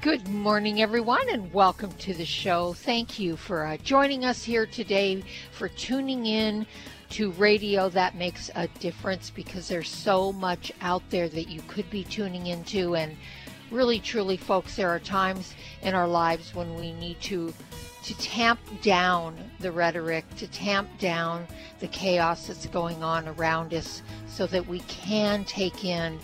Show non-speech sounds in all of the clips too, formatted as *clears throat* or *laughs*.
Good morning, everyone, and welcome to the show. Thank you for uh, joining us here today, for tuning in to radio that makes a difference because there's so much out there that you could be tuning into. And really, truly, folks, there are times in our lives when we need to to tamp down the rhetoric, to tamp down the chaos that's going on around us so that we can take in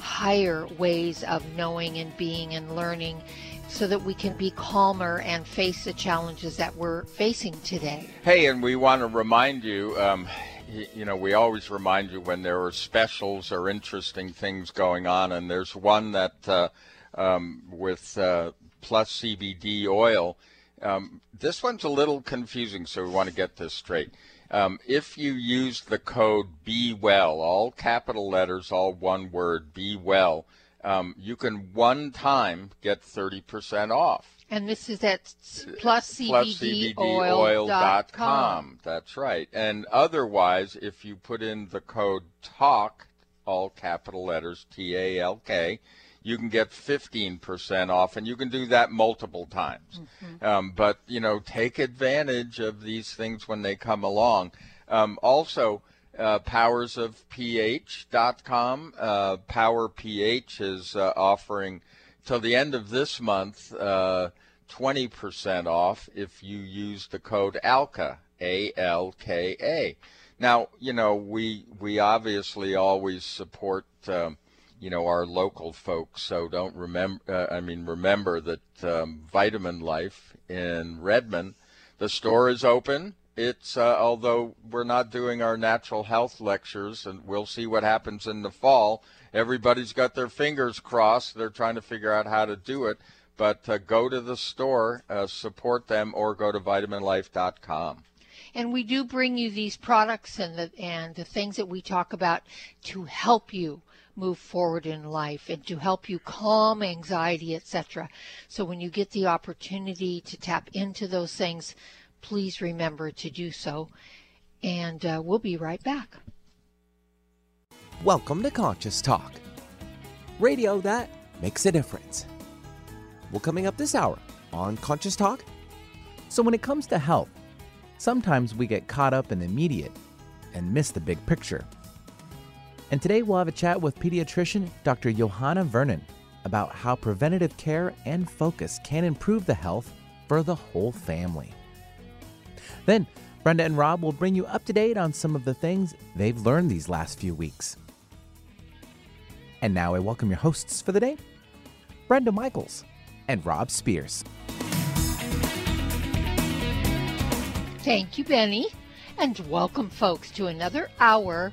higher ways of knowing and being and learning so that we can be calmer and face the challenges that we're facing today. Hey, and we want to remind you. Um, you know, we always remind you when there are specials or interesting things going on, and there's one that uh, um, with uh, Plus CBD oil. Um, this one's a little confusing, so we want to get this straight. Um, if you use the code Be Well, all capital letters, all one word, Be Well, um, you can one time get 30% off. And this is at pluscbdoil.com. That's right. And otherwise, if you put in the code TALK, all capital letters, T A L K, you can get 15% off, and you can do that multiple times. Mm-hmm. Um, but, you know, take advantage of these things when they come along. Um, also, uh, powersofph.com. Uh, Power PH is uh, offering till the end of this month uh, 20% off if you use the code ALKA, A L K A. Now, you know, we we obviously always support um, you know our local folks. So don't remember. Uh, I mean, remember that um, Vitamin Life in Redmond, the store is open. It's uh, although we're not doing our natural health lectures, and we'll see what happens in the fall. Everybody's got their fingers crossed. They're trying to figure out how to do it. But uh, go to the store, uh, support them, or go to vitaminlife.com and we do bring you these products and the and the things that we talk about to help you move forward in life and to help you calm anxiety, etc. So when you get the opportunity to tap into those things, please remember to do so. And uh, we'll be right back. Welcome to Conscious Talk, radio that makes a difference. Well, coming up this hour on Conscious Talk. So, when it comes to health, sometimes we get caught up in the immediate and miss the big picture. And today we'll have a chat with pediatrician Dr. Yohanna Vernon about how preventative care and focus can improve the health for the whole family. Then, Brenda and Rob will bring you up to date on some of the things they've learned these last few weeks. And now I welcome your hosts for the day, Brenda Michaels and Rob Spears. Thank you, Benny, and welcome, folks, to another hour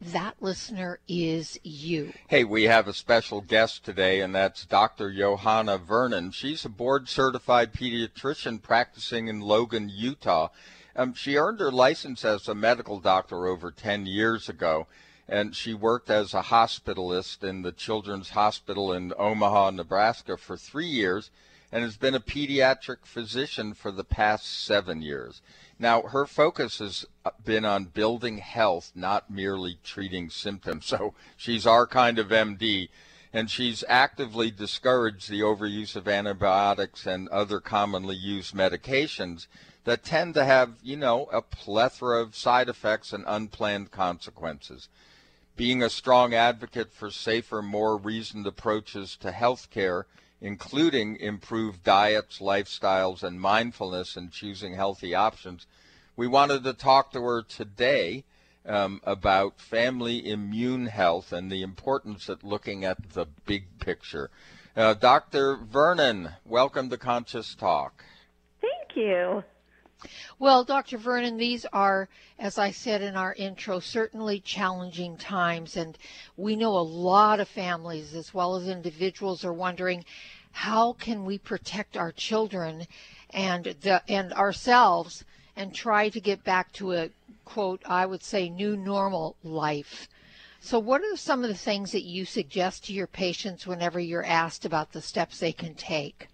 that listener is you. Hey, we have a special guest today, and that's Dr. Yohanna Vernon. She's a board certified pediatrician practicing in Logan, Utah. Um, she earned her license as a medical doctor over 10 years ago, and she worked as a hospitalist in the Children's Hospital in Omaha, Nebraska for three years, and has been a pediatric physician for the past seven years. Now, her focus has uh, been on building health, not merely treating symptoms. *laughs* So she's our kind of MD, and she's actively discouraged the overuse of antibiotics and other commonly used medications that tend to have, you know, a plethora of side effects and unplanned consequences. Being a strong advocate for safer, more reasoned approaches to health care including improved diets, lifestyles, and mindfulness in choosing healthy options. We wanted to talk to her today um, about family immune health and the importance of looking at the big picture. Uh, Dr. Vernon, welcome to Conscious Talk. Thank you. Well, Dr. Vernon, these are, as I said in our intro, certainly challenging times. And we know a lot of families as well as individuals are wondering how can we protect our children and, the, and ourselves and try to get back to a quote, I would say, new normal life. So, what are some of the things that you suggest to your patients whenever you're asked about the steps they can take?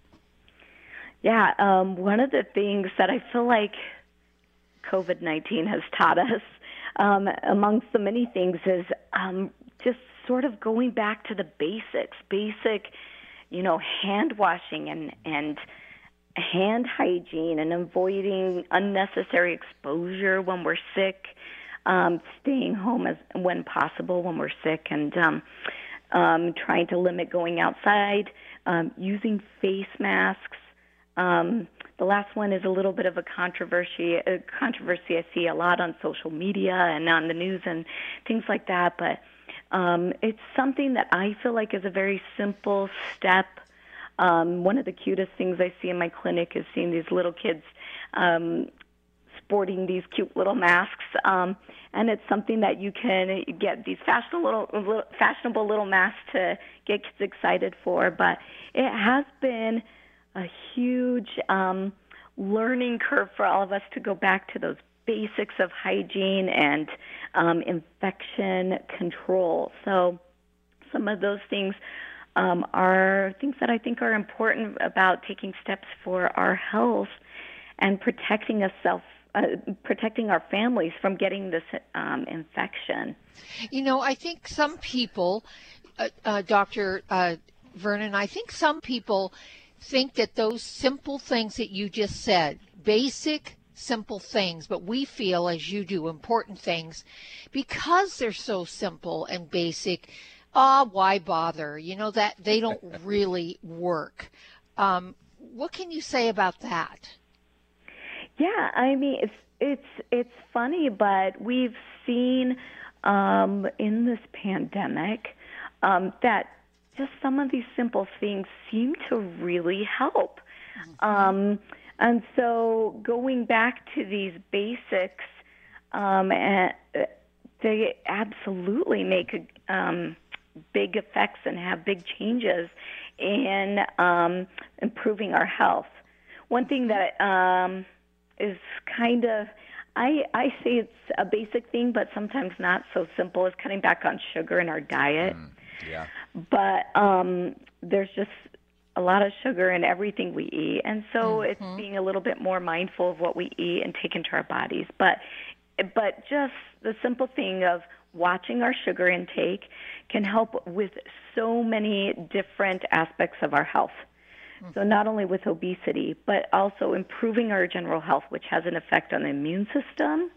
Yeah, um, one of the things that I feel like COVID 19 has taught us, um, amongst the many things, is um, just sort of going back to the basics, basic, you know, hand washing and, and hand hygiene and avoiding unnecessary exposure when we're sick, um, staying home as when possible when we're sick, and um, um, trying to limit going outside, um, using face masks. Um, the last one is a little bit of a controversy. A controversy I see a lot on social media and on the news and things like that. But um, it's something that I feel like is a very simple step um, one of the cutest things I see in my clinic is seeing these little kids um, sporting these cute little masks. Um, and it's something that you can get these fashionable little, fashionable little masks to get kids excited for. But it has been a huge um, learning curve for all of us to go back to those basics of hygiene and um, infection control. So some of those things um, are things that I think are important about taking steps for our health and protecting us self uh, protecting our families from getting this um, infection. You know, I think some people, uh, uh, Dr. Uh, Vernon, I think some people think that those simple things that you just said, basic, simple things, but we feel, as you do, important things, because they're so simple and basic, ah, oh, why bother? You know that they don't *laughs* really work. Um, what can you say about that? Yeah, I mean it's it's it's funny, but we've seen um, in this pandemic um, that just some of these simple things seem to really help. Mm-hmm. Um, and so going back to these basics, um, and uh, they absolutely make um, big effects and have big changes in um, improving our health. One thing that um, is kind of I, I say it's a basic thing, but sometimes not so simple, is cutting back on sugar in our diet. Mm, yeah. But um, there's just a lot of sugar in everything we eat, and so mm-hmm. it's being a little bit more mindful of what we eat and take into our bodies. But but just the simple thing of watching our sugar intake can help with so many different aspects of our health. Mm-hmm. So, not only with obesity, but also improving our general health, which has an effect on the immune system,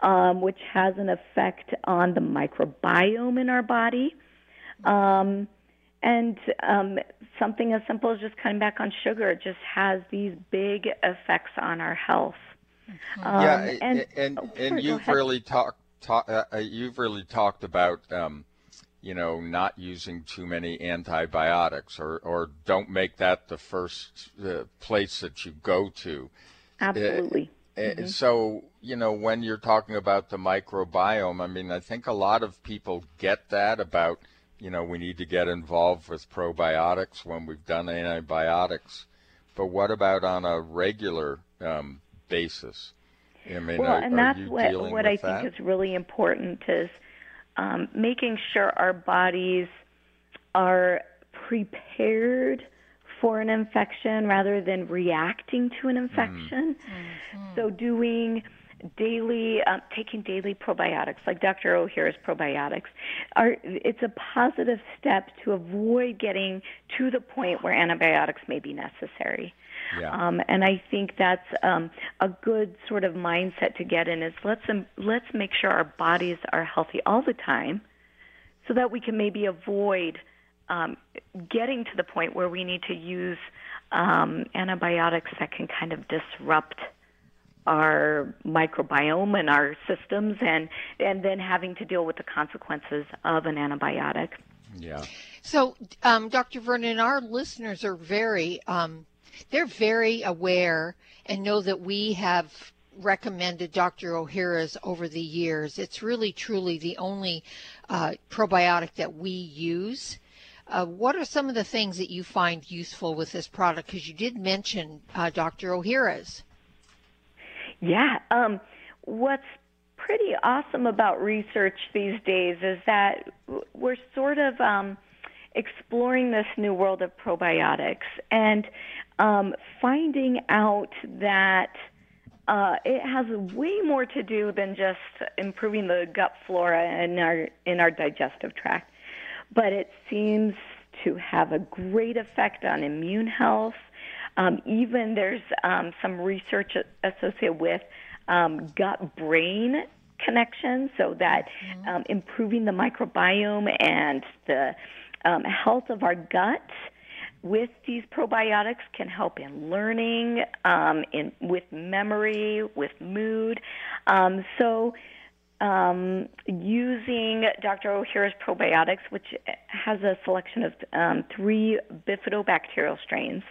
um, which has an effect on the microbiome in our body. Um, and um, something as simple as just cutting back on sugar just has these big effects on our health. Mm-hmm. yeah, um, and and, oh, and you've really talked talk, uh, uh, you've really talked about, um, you know, not using too many antibiotics, or or don't make that the first uh, place that you go to. Absolutely. Uh, mm-hmm. So you know, when you're talking about the microbiome, I mean, I think a lot of people get that about, you know, we need to get involved with probiotics when we've done antibiotics. But what about on a regular um, basis? I mean, well, are, and that's what what I that? think is really important is um, making sure our bodies are prepared for an infection rather than reacting to an infection. Mm-hmm. So doing daily uh, taking daily probiotics like dr Ohhira's probiotics are it's a positive step to avoid getting to the point where antibiotics may be necessary yeah. Um, and I think that's um, a good sort of mindset to get in. Is let's um, let's make sure our bodies are healthy all the time, so that we can maybe avoid um, getting to the point where we need to use um, antibiotics that can kind of disrupt our microbiome and our systems and and then having to deal with the consequences of an antibiotic. Yeah. So, um, Dr. Vernon, our listeners are very um, they're very aware and know that we have recommended Dr. Ohhira's over the years. It's really truly the only uh, probiotic that we use. Uh, what are some of the things that you find useful with this product? Because you did mention uh, Dr. Ohhira's. Yeah. Um, what's pretty awesome about research these days is that we're sort of um, exploring this new world of probiotics and um, finding out that uh, it has way more to do than just improving the gut flora in our in our digestive tract, but it seems to have a great effect on immune health. Um, even there's um, some research associated with um, gut brain connection, so that mm-hmm. um, improving the microbiome and the um, health of our gut with these probiotics can help in learning, um, in with memory, with mood. Um, so, um, using Dr. Ohhira's probiotics, which has a selection of um, three bifidobacterial strains,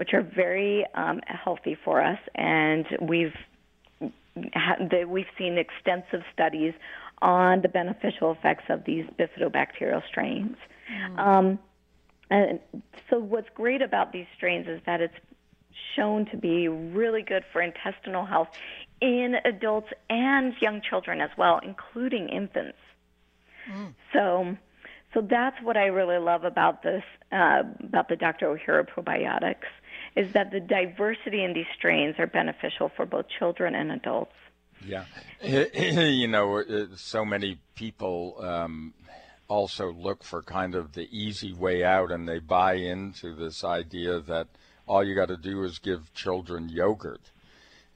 which are very um, healthy for us, and we've we've seen extensive studies on the beneficial effects of these bifidobacterial strains. Mm. Um, and so, what's great about these strains is that it's shown to be really good for intestinal health in adults and young children as well, including infants. Mm. So, so that's what I really love about this, uh, about the Dr. Ohhira probiotics, is that the diversity in these strains are beneficial for both children and adults. Yeah, *clears throat* you know, so many people um, also look for kind of the easy way out and they buy into this idea that all you got to do is give children yogurt.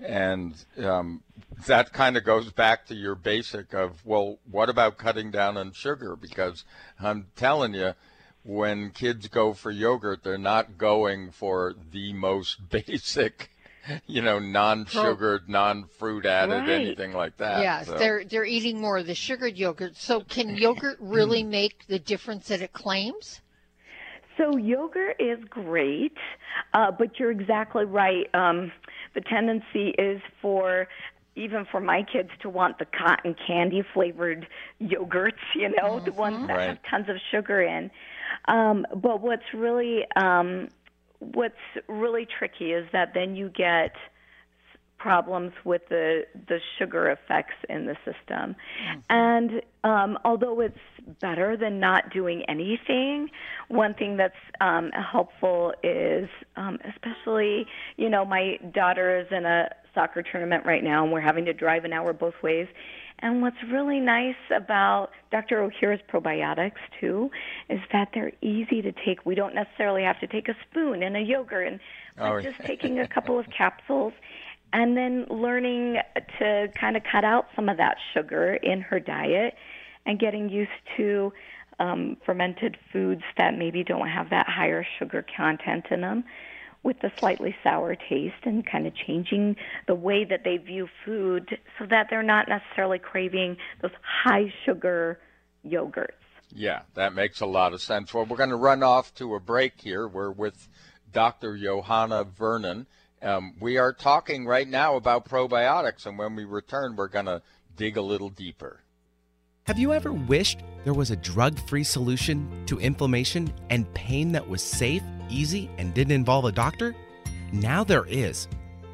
And um, that kind of goes back to your basic of, well, what about cutting down on sugar? Because I'm telling you, when kids go for yogurt, they're not going for the most *laughs* basic you know, non-sugared, non-fruit added, right. anything like that. Yes, so. they're they're eating more of the sugared yogurt. So, can yogurt *clears throat* really make the difference that it claims? So, yogurt is great, uh, but you're exactly right. Um, the tendency is for even for my kids to want the cotton candy flavored yogurts, you know, mm-hmm. the ones that right. have tons of sugar in. Um, but what's really um, what's really tricky is that then you get problems with the the sugar effects in the system. Mm-hmm. And um, although it's better than not doing anything, one thing that's um, helpful is, um, especially you know, my daughter is in a soccer tournament right now, and we're having to drive an hour both ways. And what's really nice about Dr. Ohhira's probiotics too is that they're easy to take. We don't necessarily have to take a spoon and a yogurt, and oh, just taking a couple of *laughs* capsules, and then learning to kind of cut out some of that sugar in her diet, and getting used to um, fermented foods that maybe don't have that higher sugar content in them with the slightly sour taste and kind of changing the way that they view food so that they're not necessarily craving those high sugar yogurts. Yeah, that makes a lot of sense. Well, we're going to run off to a break here. We're with Dr. Yohanna Vernon. Um, we are talking right now about probiotics, and when we return, we're going to dig a little deeper. Have you ever wished there was a drug free solution to inflammation and pain that was safe, easy, and didn't involve a doctor? Now there is.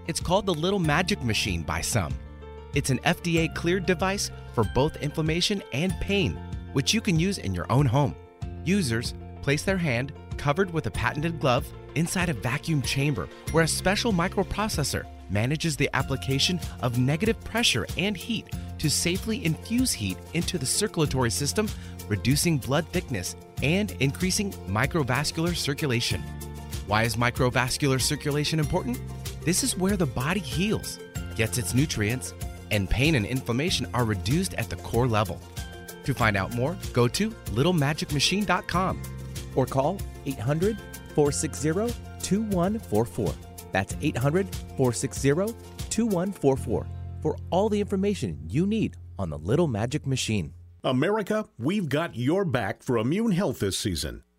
It's called the Little Magic Machine by some. It's an FDA cleared device for both inflammation and pain, which you can use in your own home. Users place their hand, covered with a patented glove, inside a vacuum chamber where a special microprocessor manages the application of negative pressure and heat to safely infuse heat into the circulatory system, reducing blood thickness and increasing microvascular circulation. Why is microvascular circulation important? This is where the body heals, gets its nutrients, and pain and inflammation are reduced at the core level. To find out more, go to littlemagicmachine.com. or call 800 460 2144. That's 800 460 2144 for all the information you need on the Little Magic Machine. America, we've got your back for immune health this season.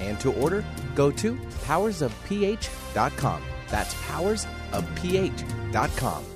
and to order, go to powersofph.com. That's powersofph.com.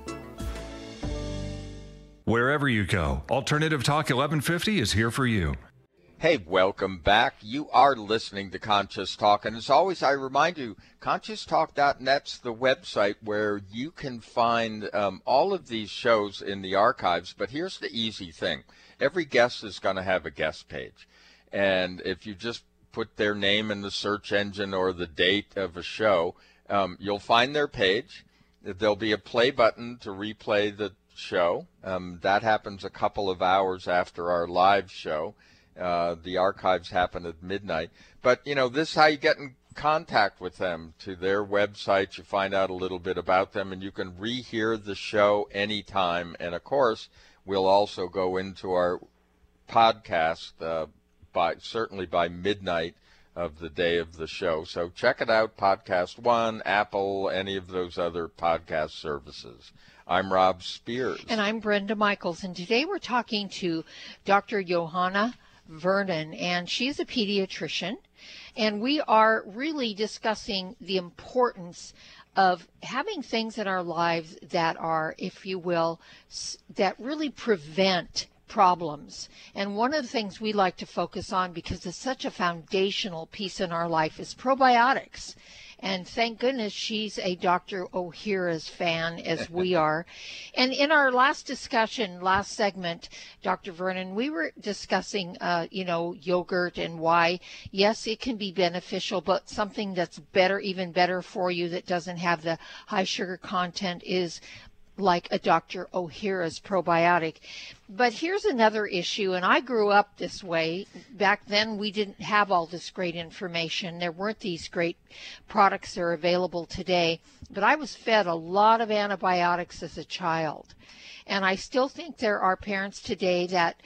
Wherever you go, Alternative Talk 1150 is here for you. Hey, welcome back. You are listening to Conscious Talk. And as always, I remind you, conscioustalk.net's the website where you can find um, all of these shows in the archives. But here's the easy thing every guest is going to have a guest page. And if you just put their name in the search engine or the date of a show, um, you'll find their page. There'll be a play button to replay the show. Um, that happens a couple of hours after our live show. Uh, the archives happen at midnight. But, you know, this is how you get in contact with them to their website. You find out a little bit about them, and you can rehear the show anytime. And, of course, we'll also go into our podcast uh, by certainly by midnight of the day of the show. So check it out, Podcast One, Apple, any of those other podcast services. I'm Rob Spears. And I'm Brenda Michaels. And today we're talking to Dr. Yohanna Vernon, and she's a pediatrician. And we are really discussing the importance of having things in our lives that are, if you will, that really prevent problems. And one of the things we like to focus on because it's such a foundational piece in our life is probiotics. And thank goodness she's a Dr. Ohhira's fan, as we *laughs* are. And in our last discussion, last segment, Dr. Vernon, we were discussing, uh, you know, yogurt and why, yes, it can be beneficial, but something that's better, even better for you that doesn't have the high sugar content is like a Dr. Ohhira's probiotic. But here's another issue, and I grew up this way. Back then, we didn't have all this great information. There weren't these great products that are available today. But I was fed a lot of antibiotics as a child. And I still think there are parents today that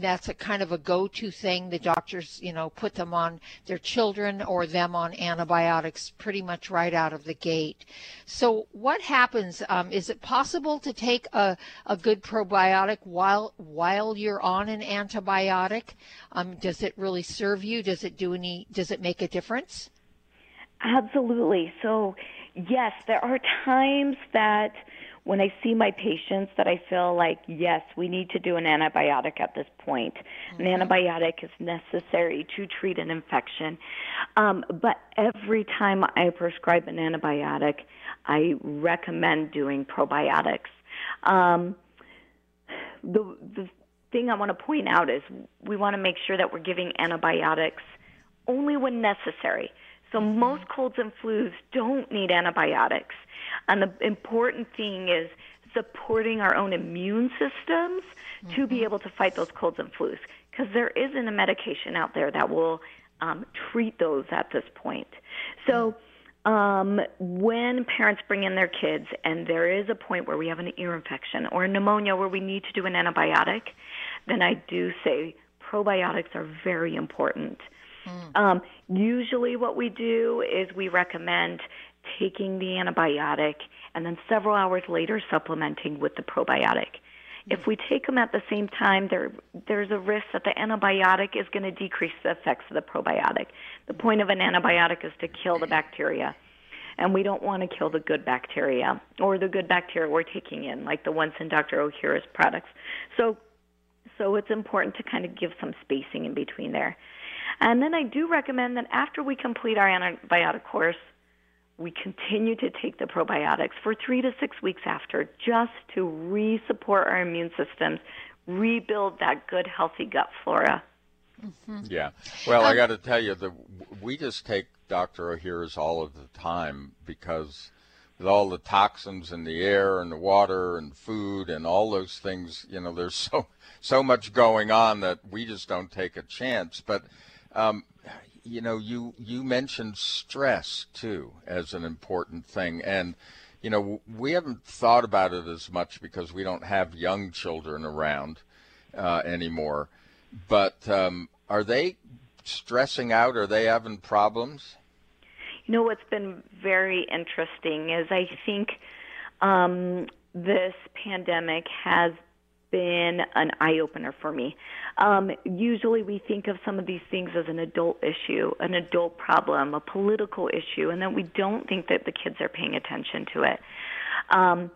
that's a kind of a go-to thing. The doctors, you know, put them on their children or them on antibiotics pretty much right out of the gate. So what happens? Um, is it possible to take a, a good probiotic while while you're on an antibiotic? Um, does it really serve you? Does it do any? Does it make a difference? Absolutely. So yes, there are times that when I see my patients that I feel like, yes, we need to do an antibiotic at this point. Mm-hmm. An antibiotic is necessary to treat an infection. Um, but every time I prescribe an antibiotic, I recommend doing probiotics. Um, the, the thing I want to point out is we want to make sure that we're giving antibiotics only when necessary. So mm-hmm. most colds and flus don't need antibiotics. And the important thing is supporting our own immune systems mm-hmm. to be mm-hmm. able to fight those colds and flus because there isn't a medication out there that will um, treat those at this point. So, um, when parents bring in their kids and there is a point where we have an ear infection or a pneumonia where we need to do an antibiotic, then I do say probiotics are very important. Mm. Um, usually, what we do is we recommend taking the antibiotic and then several hours later supplementing with the probiotic. If we take them at the same time, there there's a risk that the antibiotic is going to decrease the effects of the probiotic. The point of an antibiotic is to kill the bacteria. And we don't want to kill the good bacteria or the good bacteria we're taking in, like the ones in Dr. Ohhira's products. So so it's important to kind of give some spacing in between there. And then I do recommend that after we complete our antibiotic course, we continue to take the probiotics for three to six weeks after just to re-support our immune systems, rebuild that good, healthy gut flora. Mm-hmm. Yeah. Well, um, I got to tell you, that we just take Dr. Ohhira's all of the time because with all the toxins in the air and the water and food and all those things, you know, there's so so much going on that we just don't take a chance. But um, you know, you you mentioned stress too as an important thing, and you know, we haven't thought about it as much because we don't have young children around uh, anymore. But um, are they stressing out? Are they having problems? You know, what's been very interesting is I think um, this pandemic has been an eye opener for me. Um, usually we think of some of these things as an adult issue, an adult problem, a political issue, and then we don't think that the kids are paying attention to it. Um,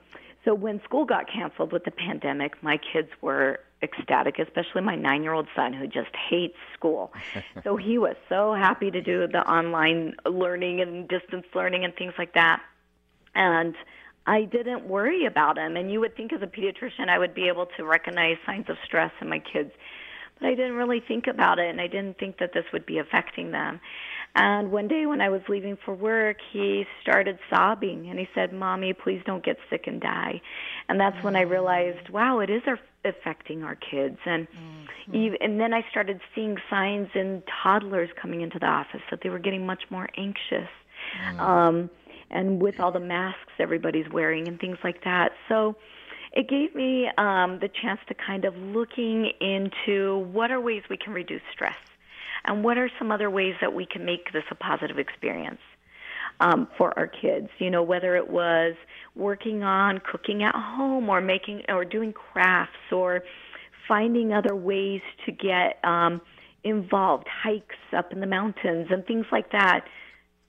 so when school got canceled with the pandemic, my kids were ecstatic, especially my nine year old son who just hates school. *laughs* so he was so happy to do the online learning and distance learning and things like that. And I didn't worry about him. And you would think as a pediatrician I would be able to recognize signs of stress in my kids. But I didn't really think about it, and I didn't think that this would be affecting them. And one day when I was leaving for work, he started sobbing and he said, Mommy, please don't get sick and die. And that's when I realized, wow, it is affecting our kids. And, mm-hmm. even, and then I started seeing signs in toddlers coming into the office that they were getting much more anxious. Mm-hmm. Um, and with all the masks everybody's wearing and things like that. So it gave me um, the chance to kind of looking into what are ways we can reduce stress and what are some other ways that we can make this a positive experience um, for our kids. You know, whether it was working on cooking at home or making or doing crafts or finding other ways to get um, involved, hikes up in the mountains and things like that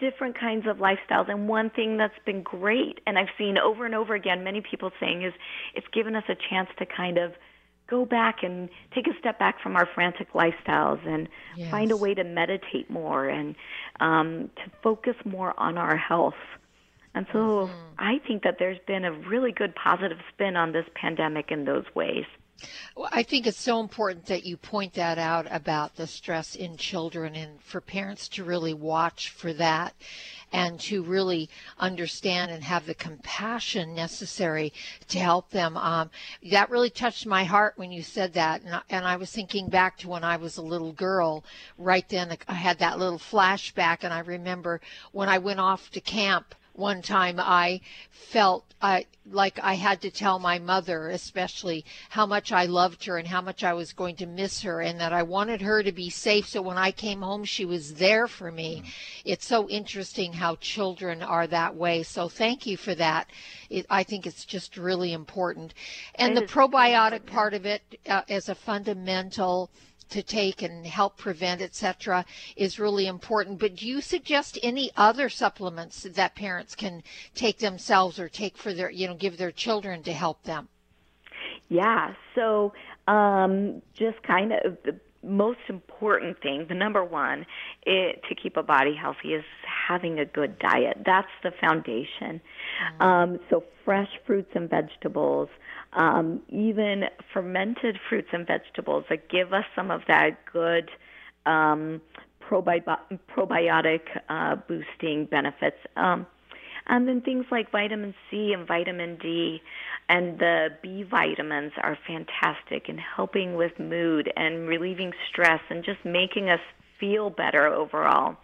different kinds of lifestyles. And one thing that's been great, and I've seen over and over again many people saying, is it's given us a chance to kind of go back and take a step back from our frantic lifestyles and Yes. find a way to meditate more and um, to focus more on our health. And so I think that there's been a really good positive spin on this pandemic in those ways. Well, I think it's so important that you point that out about the stress in children and for parents to really watch for that and to really understand and have the compassion necessary to help them. Um, that really touched my heart when you said that. And I, and I was thinking back to when I was a little girl. Right then, I had that little flashback, and I remember when I went off to camp one time I felt I like I had to tell my mother especially how much I loved her and how much I was going to miss her and that I wanted her to be safe so when I came home she was there for me. It's so interesting how children are that way. So thank you for that. It, I think it's just really important. And It the probiotic part of it uh, as a fundamental to take and help prevent etc is really important but do you suggest any other supplements that parents can take themselves or take for their you know give their children to help them Yeah. So, um, just kind of most important thing, the number one, it, to keep a body healthy is having a good diet. That's the foundation. Um, so, fresh fruits and vegetables, um, even fermented fruits and vegetables that give us some of that good um, probi- probiotic uh, boosting benefits. Um, and then things like vitamin C and vitamin D and the B vitamins are fantastic in helping with mood and relieving stress and just making us feel better overall.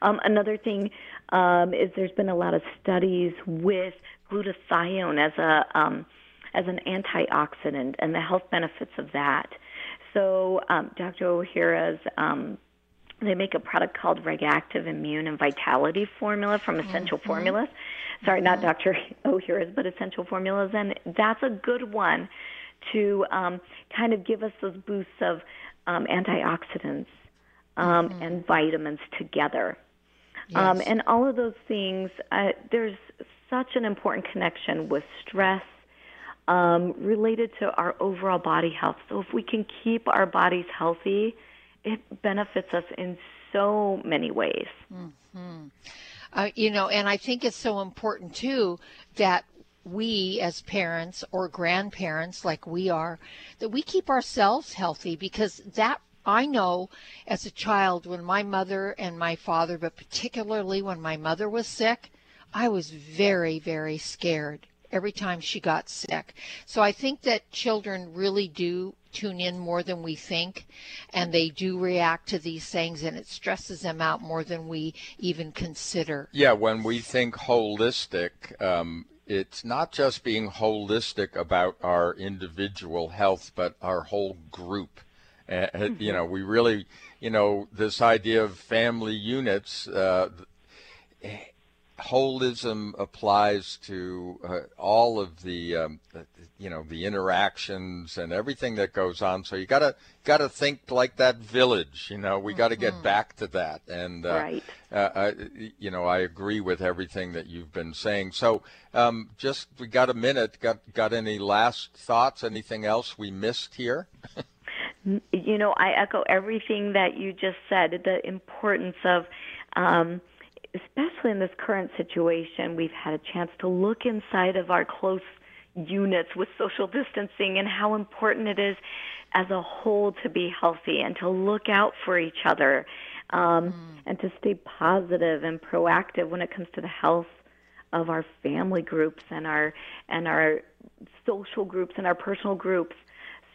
Um, another thing um, is there's been a lot of studies with glutathione as a um, as an antioxidant and the health benefits of that. So um, Dr. Ohhira's um, they make a product called Regactive Immune and Vitality Formula from Essential Formulas. Sorry, not Dr. Ohhira's, *laughs* but Essential Formulas, and that's a good one to um, kind of give us those boosts of um, antioxidants um, and vitamins together. Um, Yes. and all of those things, uh, there's such an important connection with stress um, related to our overall body health. So if we can keep our bodies healthy, it benefits us in so many ways. uh, you know and i think it's so important too that we as parents or grandparents like we are that we keep ourselves healthy because that I know as a child when my mother and my father, but particularly when my mother was sick, I was very, very scared every time she got sick. So I think that children really do tune in more than we think and they do react to these things and it stresses them out more than we even consider. Yeah, when we think holistic, um, it's not just being holistic about our individual health, but our whole group. Uh, uh, You know, we really, you know, this idea of family units, uh, holism applies to uh, all of the, um, the- you know, the interactions and everything that goes on. So you gotta gotta think like that village. You know, we got to get back to that. And uh, Right. uh, I, you know, I agree with everything that you've been saying. So, um, just we got a minute. Got got any last thoughts? Anything else we missed here? you know, I echo everything that you just said. The importance of, um, especially in this current situation, we've had a chance to look inside of our close units with social distancing and how important it is as a whole to be healthy and to look out for each other um, and to stay positive and proactive when it comes to the health of our family groups and our and our social groups and our personal groups.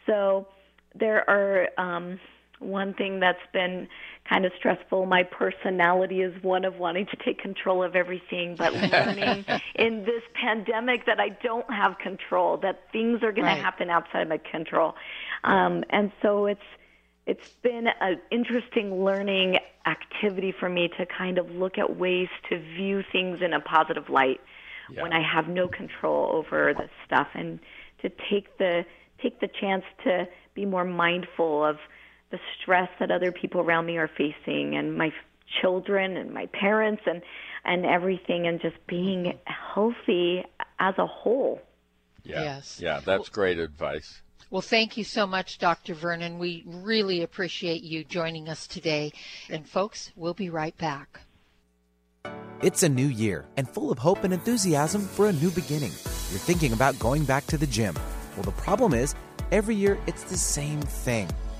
So there are um, one thing that's been kind of stressful. My personality is one of wanting to take control of everything, but *laughs* learning in this pandemic that I don't have control, that things are going Right. to happen outside of my control, um, and so it's it's been an interesting learning activity for me to kind of look at ways to view things in a positive light when I have no control over the stuff and to take the take the chance to be more mindful of the stress that other people around me are facing and my children and my parents and and everything and just being mm-hmm. healthy as a whole. Yeah. Yes. Yeah, that's great advice. Well, thank you so much, Dr. Vernon. We really appreciate you joining us today. And, folks, we'll be right back. It's a new year and full of hope and enthusiasm for a new beginning. You're thinking about going back to the gym. Well, the problem is, every year it's the same thing.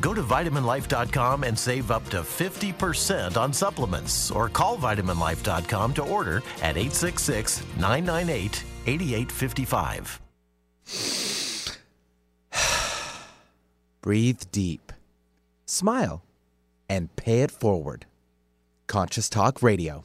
Go to vitaminlife.com and save up to 50% on supplements or call vitaminlife.com to order at 866 998 8855. *sighs* Breathe deep, smile, and pay it forward. Conscious Talk Radio.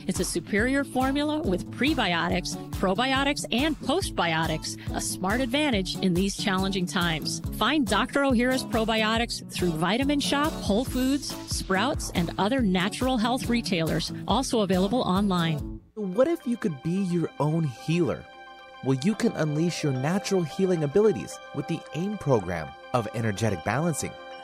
It's a superior formula with prebiotics, probiotics, and postbiotics, a smart advantage in these challenging times. Find Dr. Ohhira's probiotics through Vitamin Shoppe, Whole Foods, Sprouts, and other natural health retailers, also available online. What if you could be your own healer? Well, you can unleash your natural healing abilities with the AIM program of energetic balancing.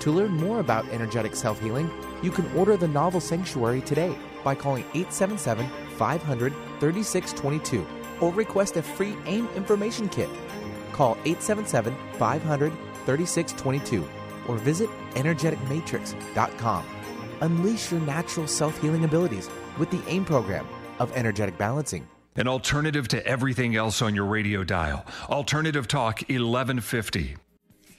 to learn more about energetic self healing, you can order the novel Sanctuary today by calling 877 500 3622 or request a free AIM information kit. Call 877 500 3622 or visit energeticmatrix.com. Unleash your natural self healing abilities with the AIM program of energetic balancing. An alternative to everything else on your radio dial. Alternative Talk 1150.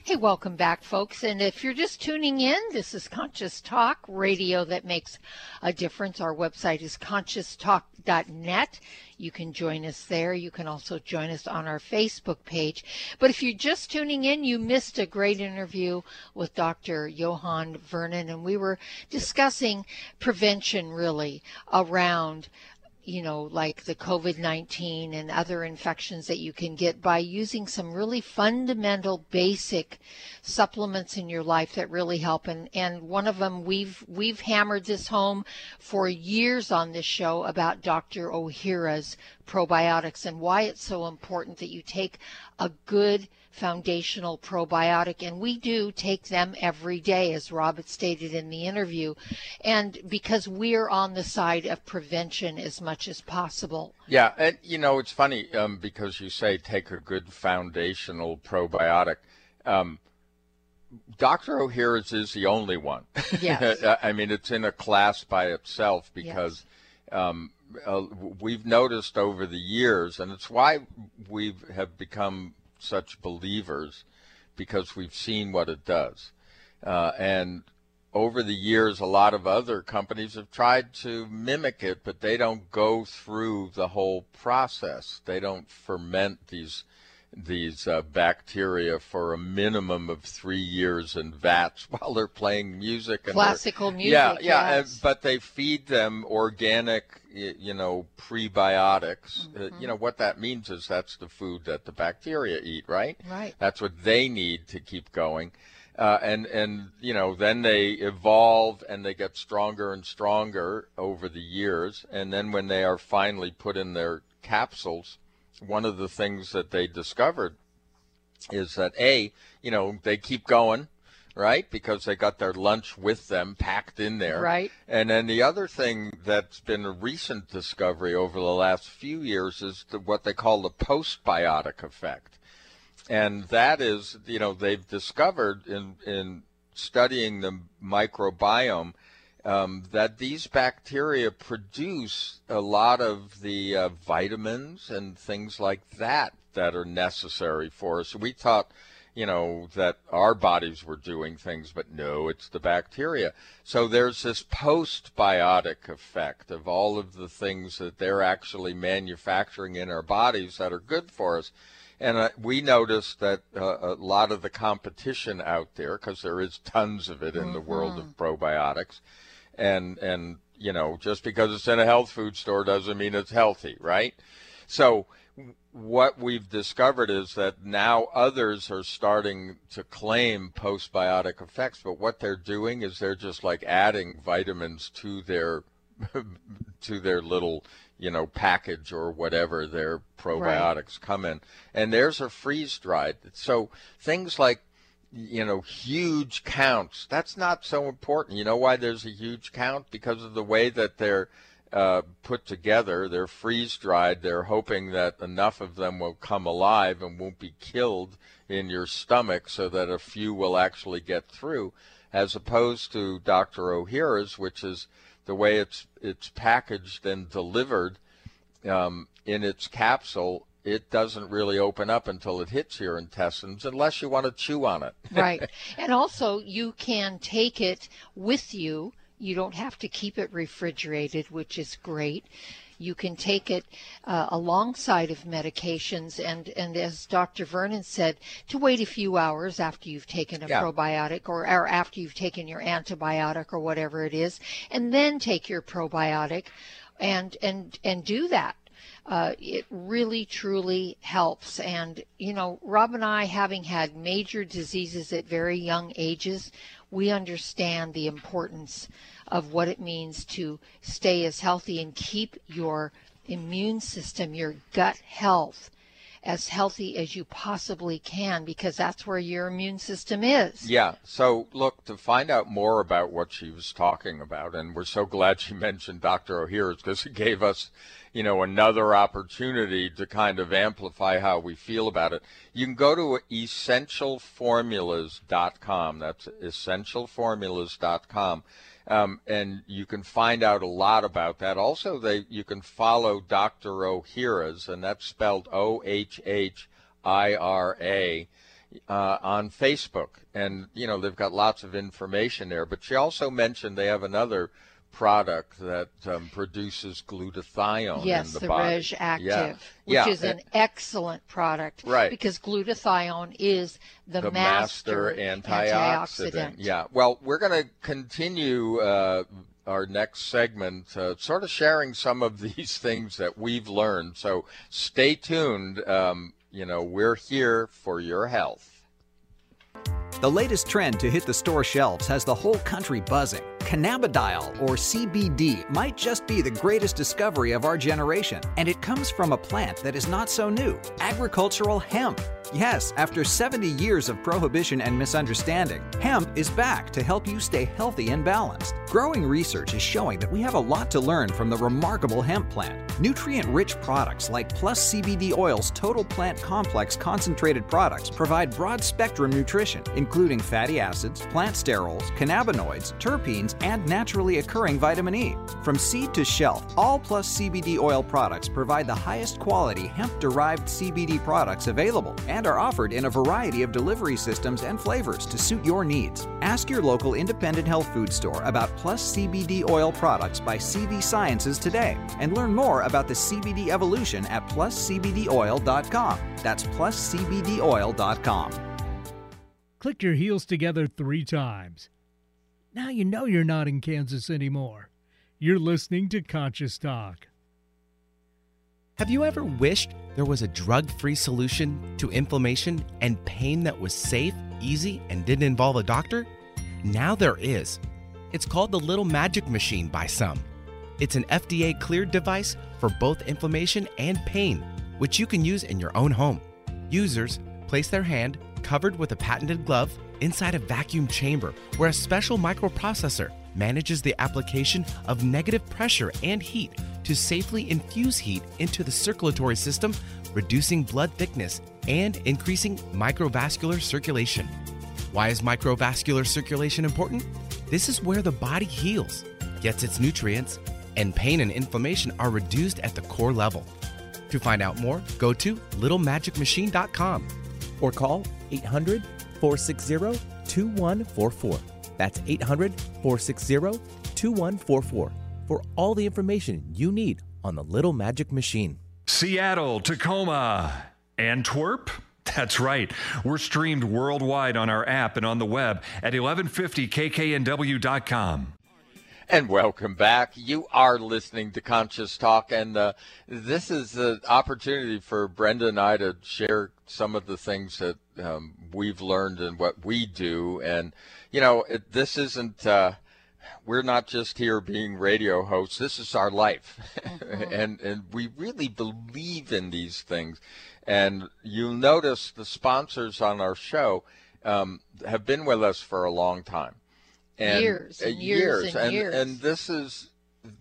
Hey, welcome back, folks. And if you're just tuning in, this is Conscious Talk, radio that makes a difference. Our website is conscioustalk.net. You can join us there. You can also join us on our Facebook page. But if you're just tuning in, you missed a great interview with Dr. Yohanna Vernon, and we were discussing prevention really around you know, like the COVID 19 and other infections that you can get by using some really fundamental, basic supplements in your life that really help. And, and one of them, we've, we've hammered this home for years on this show about Dr. Ohhira's probiotics and why it's so important that you take a good foundational probiotic, and we do take them every day, as Robert stated in the interview, and because we're on the side of prevention as much as possible. Yeah, and you know it's funny um, because you say take a good foundational probiotic. Um, Dr. Ohhira's is the only one. Yes. *laughs* I mean, it's in a class by itself because yes. um, uh, we've noticed over the years, and it's why we have become such believers because we've seen what it does. Uh, and over the years, a lot of other companies have tried to mimic it, but they don't go through the whole process. They don't ferment these these uh, bacteria for a minimum of three years in vats *laughs* while they're playing music. And Classical music. Yeah, yeah, yes. but they feed them organic, you know, prebiotics. Uh, mm-hmm. Uh, you know what that means is that's the food that the bacteria eat, right? Right. That's what they need to keep going. Uh, and and you know then they evolve and they get stronger and stronger over the years and then when they are finally put in their capsules one of the things that they discovered is that a you know they keep going right because they got their lunch with them packed in there. Right. And then the other thing that's been a recent discovery over the last few years is the, what they call the postbiotic effect. And that is you know they've discovered in in studying the microbiome um, that these bacteria produce a lot of the uh, vitamins and things like that that are necessary for us. We thought, you know, that our bodies were doing things, but no, it's the bacteria. So there's this postbiotic effect of all of the things that they're actually manufacturing in our bodies that are good for us. And uh, we noticed that uh, a lot of the competition out there, because there is tons of it in mm-hmm. the world of mm-hmm. probiotics, and and you know just because it's in a health food store doesn't mean it's healthy, right? So what we've discovered is that now others are starting to claim postbiotic effects, but what they're doing is they're just like adding vitamins to their *laughs* to their little you know package or whatever their probiotics right. come in, and theirs are freeze dried. So things like you know, huge counts. That's not so important. You know why there's a huge count? Because of the way that they're uh, put together. They're freeze dried. They're hoping that enough of them will come alive and won't be killed in your stomach so that a few will actually get through, as opposed to Dr. Ohhira's, which is the way it's, it's packaged and delivered um, in its capsule it doesn't really open up until it hits your intestines unless you want to chew on it. *laughs* right. *laughs* And also, you can take it with you. You don't have to keep it refrigerated, which is great. You can take it uh, alongside of medications, and, and as Dr. Vernon said, to wait a few hours after you've taken a yeah. probiotic or, or after you've taken your antibiotic or whatever it is, and then take your probiotic and and and do that uh, it really truly helps. And, you know, Rob and I, having had major diseases at very young ages, we understand the importance of what it means to stay as healthy and keep your immune system, your gut health as healthy as you possibly can because that's where your immune system is. Yeah. So, look, to find out more about what she was talking about, and we're so glad she *laughs* mentioned Dr. Ohhira's because it gave us, you know, another opportunity to kind of amplify how we feel about it. You can go to essentialformulas.com. That's essentialformulas.com um, and you can find out a lot about that. Also, they you can follow Dr. Ohhira's, and that's spelled O H H I R A. Uh, on Facebook, and you know they've got lots of information there. But she also mentioned they have another product that um, produces glutathione yes, in the, the body. Reg'Activ, yeah. which yeah. is an excellent product. Right. Because glutathione is the, the master, master antioxidant. antioxidant. Yeah. Well, we're going to continue uh, our next segment, uh, sort of sharing some of *laughs* these things that we've learned. So stay tuned. Um, you know, we're here for your health. The latest trend to hit the store shelves has the whole country buzzing. Cannabidiol, or CBD, might just be the greatest discovery of our generation, and it comes from a plant that is not so new agricultural hemp. Yes, after 70 years of prohibition and misunderstanding, hemp is back to help you stay healthy and balanced. Growing research is showing that we have a lot to learn from the remarkable hemp plant. Nutrient rich products like Plus CBD Oil's Total Plant Complex concentrated products provide broad spectrum nutrition, including fatty acids, plant sterols, cannabinoids, terpenes, and naturally occurring vitamin E. From seed to shelf, all Plus CBD Oil products provide the highest quality hemp derived CBD products available and are offered in a variety of delivery systems and flavors to suit your needs. Ask your local independent health food store about Plus CBD oil products by CV Sciences today and learn more about the CBD evolution at pluscbdoil.com. That's pluscbdoil.com. Click your heels together three times. Now you know you're not in Kansas anymore. You're listening to Conscious Talk. Have you ever wished there was a drug free solution to inflammation and pain that was safe, easy, and didn't involve a doctor? Now there is. It's called the Little Magic Machine by some. It's an FDA cleared device for both inflammation and pain, which you can use in your own home. Users place their hand, covered with a patented glove, inside a vacuum chamber where a special microprocessor manages the application of negative pressure and heat to safely infuse heat into the circulatory system, reducing blood thickness and increasing microvascular circulation. Why is microvascular circulation important? This is where the body heals, gets its nutrients, and pain and inflammation are reduced at the core level. To find out more, go to littlemagicmachine.com or call 800 460 2144. That's 800 460 2144 for all the information you need on the Little Magic Machine. Seattle, Tacoma, Antwerp. That's right. We're streamed worldwide on our app and on the web at 1150kknw.com. And welcome back. You are listening to Conscious Talk, and uh, this is an opportunity for Brenda and I to share some of the things that um, we've learned and what we do. And, you know, it, this isn't, uh, we're not just here being radio hosts. This is our life. Mm-hmm. *laughs* and, and we really believe in these things. And you'll notice the sponsors on our show um, have been with us for a long time. And, years and years, years, and, years. And this is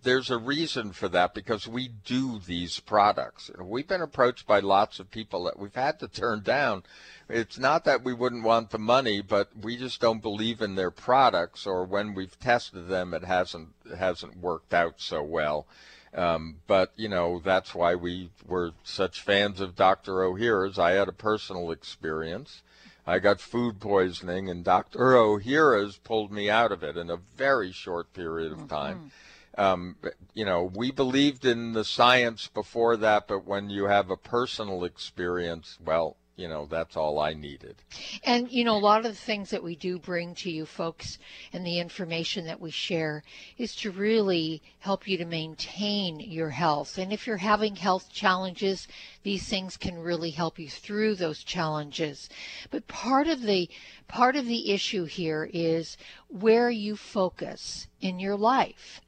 there's a reason for that because we do these products. We've been approached by lots of people that we've had to turn down. It's not that we wouldn't want the money, but we just don't believe in their products, or when we've tested them, it hasn't it hasn't worked out so well. Um, but you know that's why we were such fans of Dr. Ohhira's. I had a personal experience. I got food poisoning, and Dr. Ohhira's pulled me out of it in a very short period of time. Mm-hmm. Um, you know, we believed in the science before that, but when you have a personal experience, well, you know, that's all I needed. And, you know, a lot of the things that we do bring to you folks and the information that we share is to really help you to maintain your health. And if you're having health challenges, these things can really help you through those challenges. But part of the part of the issue here is where you focus in your life.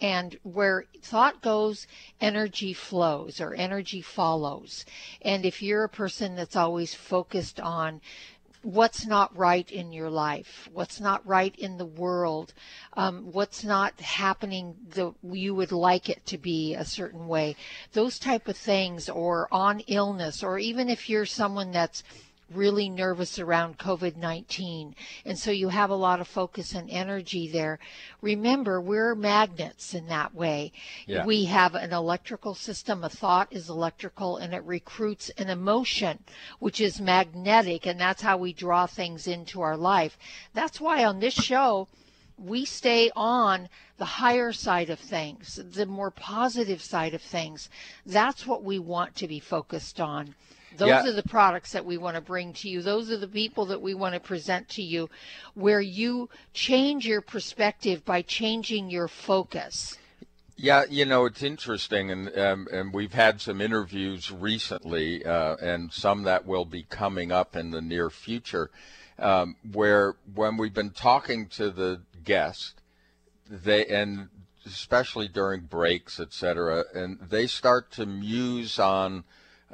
And where thought goes, energy flows or energy follows. And if you're a person that's always focused on what's not right in your life, what's not right in the world, um, what's not happening the you would like it to be a certain way, those type of things, or on illness, or even if you're someone that's really nervous around COVID 19. And so you have a lot of focus and energy there. Remember, we're magnets in that way. Yeah. We have an electrical system. A thought is electrical and it recruits an emotion, which is magnetic. And that's how we draw things into our life. That's why on this show, we stay on the higher side of things, the more positive side of things. That's what we want to be focused on Those Yeah. are the products that we want to bring to you. Those are the people that we want to present to you where you change your perspective by changing your focus. Yeah, you know it's interesting, and um, and we've had some interviews recently, uh, and some that will be coming up in the near future, um, where when we've been talking to the guest, they and especially during breaks, etc., and they start to muse on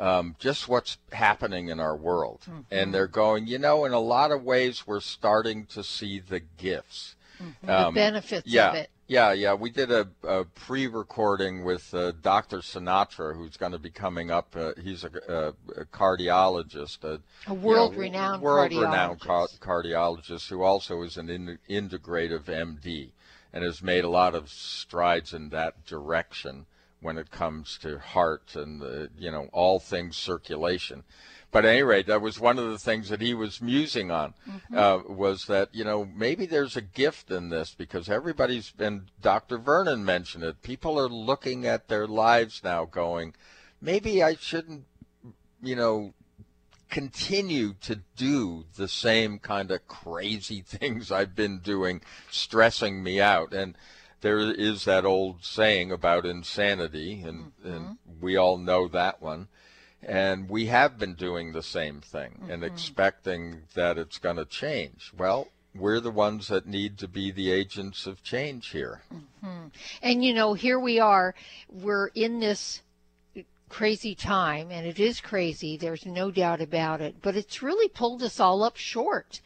um, just what's happening in our world, and they're going, you know, in a lot of ways, we're starting to see the gifts, the benefits Um, yeah, of it. yeah, yeah. We did a, a pre-recording with uh, Dr. Sinatra, who's going to be coming up. Uh, he's a, a, a cardiologist, a, A world-renowned world-renowned cardiologist. ca- cardiologist who also is an in, integrative MD and has made a lot of strides in that direction when it comes to heart and uh, you know all things circulation. But at any rate, that was one of the things that he was musing on, uh, was that you know maybe there's a gift in this because everybody's been. Dr. Vernon mentioned it. People are looking at their lives now, going, maybe I shouldn't, you know, continue to do the same kind of crazy *laughs* things I've been doing, stressing me out. And there is that old saying about insanity, and, and mm-hmm. we all know that one. And we have been doing the same thing and mm-hmm. expecting that it's going to change. Well, we're the ones that need to be the agents of change here. Mm-hmm. And you know, here we are. We're in this crazy time, and it is crazy. There's no doubt about it. But it's really pulled us all up short.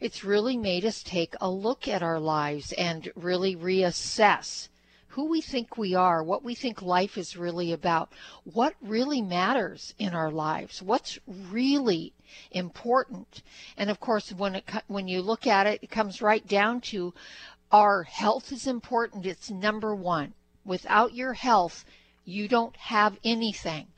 It's really made us take a look at our lives and really reassess who we think we are, what we think life is really about, what really matters in our lives, what's really important. And of course, when it when you look at it, it comes right down to our health is important. It's number one. Without your health, you don't have anything.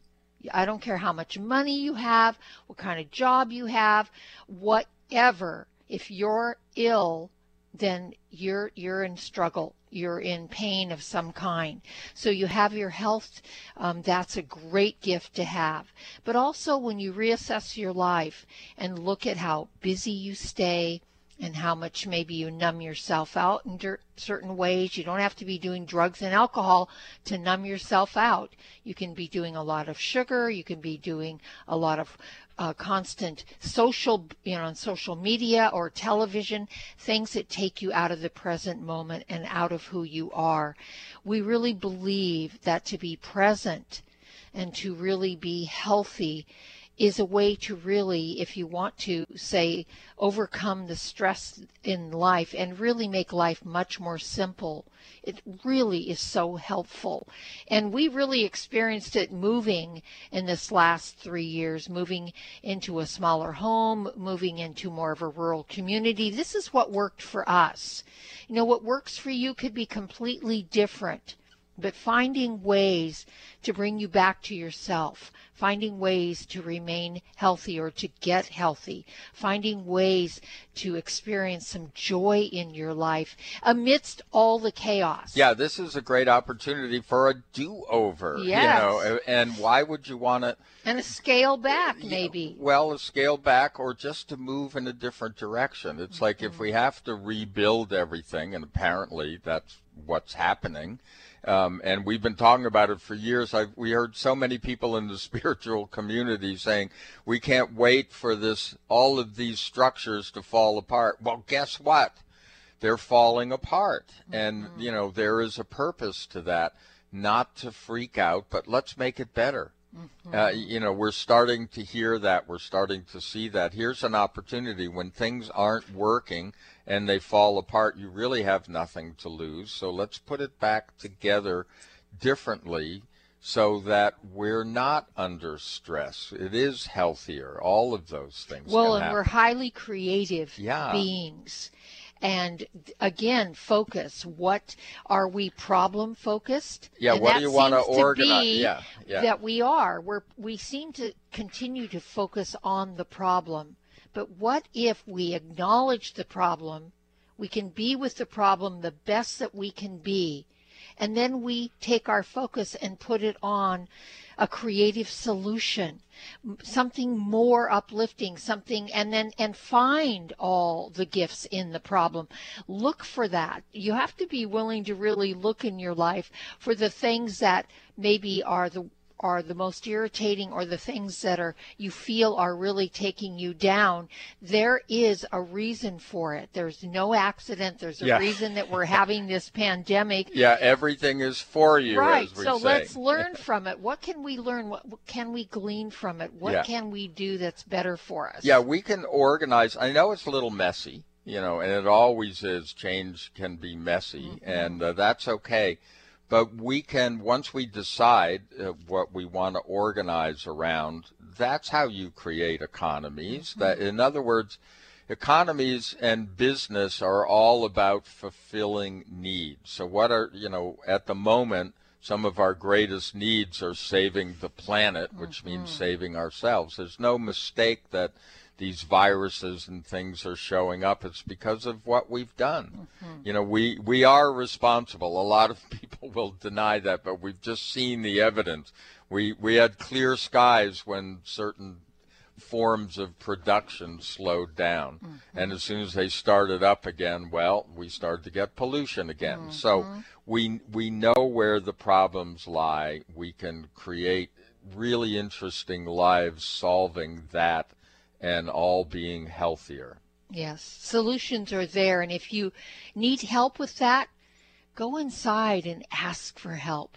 I don't care how much money you have, what kind of job you have, whatever. If you're ill, then you're you're in struggle. You're in pain of some kind. So you have your health. Um, that's a great gift to have. But also when you reassess your life and look at how busy you stay, and how much maybe you numb yourself out in certain ways. You don't have to be doing drugs and alcohol to numb yourself out. You can be doing a lot of sugar. You can be doing a lot of uh, constant social, you know, on social media or television, things that take you out of the present moment and out of who you are. We really believe that to be present and to really be healthy is a way to really, if you want to say, overcome the stress in life and really make life much more simple. It really is so helpful. And we really experienced it moving in this last three years, moving into a smaller home, moving into more of a rural community. This is what worked for us. You know, what works for you could be completely different but finding ways to bring you back to yourself, finding ways to remain healthy or to get healthy, finding ways to experience some joy in your life amidst all the chaos. Yeah, this is a great opportunity for a do-over. Yes. You know, and why would you want to? And a scale back, maybe. Well, a scale back or just to move in a different direction. It's like if mm-hmm. we have to rebuild everything, and apparently that's what's happening. Um, and we've been talking about it for years. I've, we heard so many people in the *laughs* spiritual community saying we can't wait for this, all of these structures to fall apart. Well, guess what? They're falling apart, and you know there is a purpose to that. Not to freak out, but let's make it better. Uh, you know, we're starting to hear that. We're starting to see that. Here's an opportunity when things aren't working and they fall apart. You really have nothing to lose. So let's put it back together differently so that we're not under stress. It is healthier. All of those things. Well, and happen. we're highly creative Yeah. beings. And again, focus. What are we problem focused? Yeah, And what do you wanna organize- yeah, yeah. That we are. We're, we seem to continue to focus on the problem. But what if we acknowledge the problem? We can be with the problem the best that we can be. and then we take our focus and put it on a creative solution something more uplifting something and then and find all the gifts in the problem look for that you have to be willing to really look in your life for the things that maybe are the are the most irritating or the things that are you feel are really taking you down, there is a reason for it. There's no accident. There's a yeah. reason that we're having this pandemic. *laughs* Yeah, everything is for you. Right. so say. let's *laughs* learn from it. What can we learn? What, what can we glean from it? What yeah. can we do that's better for us? Yeah, we can organize. I know it's a little messy, you know, and it always is. Change can be messy, mm-hmm. and uh, that's okay but we can, once we decide uh, what we want to organize around, that's how you create economies. Mm-hmm. That, in other words, economies and business are all about fulfilling needs. So, what are, you know, at the moment, some of our greatest needs are saving the planet, which mm-hmm. means saving ourselves. There's no mistake that these viruses and things are showing up, it's because of what we've done. Mm-hmm. You know, we, we are responsible. A lot of *laughs* people will deny that, but we've just seen the evidence. We, we had clear skies when certain forms of production slowed down. Mm-hmm. And as soon as they started up again, well, we started to get pollution again. Mm-hmm. So we, we know where the problems lie. We can create really interesting lives solving that and all being healthier. Yes, solutions are there. And if you need help with that, go inside and ask for help.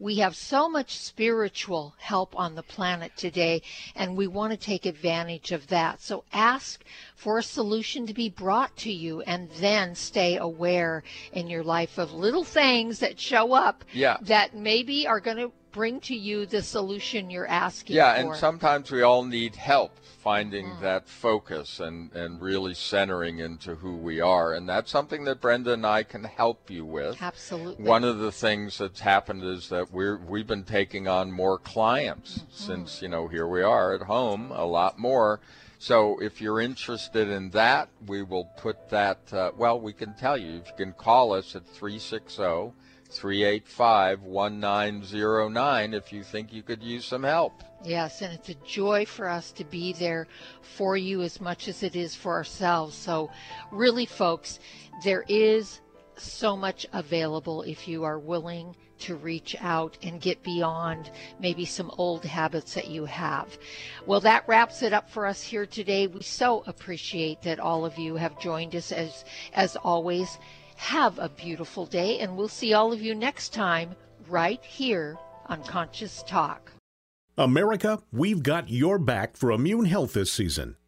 We have so much spiritual help on the planet today, and we want to take advantage of that. So ask for a solution to be brought to you, and then stay aware in your life of little things that show up yeah. that maybe are going to bring to you the solution you're asking yeah, for. and sometimes we all need help finding mm. that focus and, and really centering into who we are. And that's something that Brenda and I can help you with. Absolutely. One of the things that's happened is that we're we've been taking on more clients mm-hmm. since, you know, here we are at home, a lot more. So if you're interested in that, we will put that, uh, well, we can tell you. If you can call us at 360 385 1909 if you think you could use some help. Yes, and it's a joy for us to be there for you as much as it is for ourselves. So, really, folks, there is so much available if you are willing to reach out and get beyond maybe some old habits that you have. Well, that wraps it up for us here today. We so appreciate that all of you have joined us as as always. Have a beautiful day and we'll see all of you next time right here on Conscious Talk. America, we've got your back for immune health this season.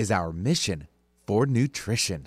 is our mission for nutrition.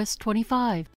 Twist 25.